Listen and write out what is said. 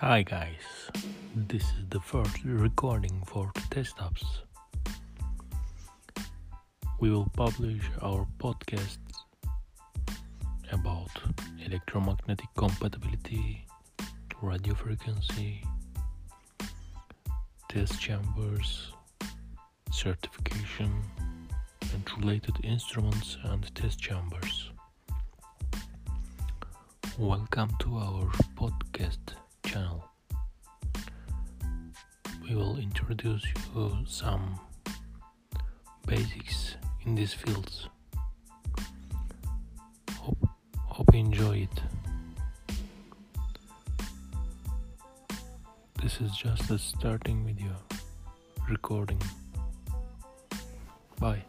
Hi guys, this is the first recording for Testups. We will publish our podcasts about electromagnetic compatibility, radio frequency, test chambers, certification, and related instruments and test chambers. Welcome to our podcast We will introduce you some basics in these fields. Hope, hope you enjoy it. This is just a starting video recording. Bye.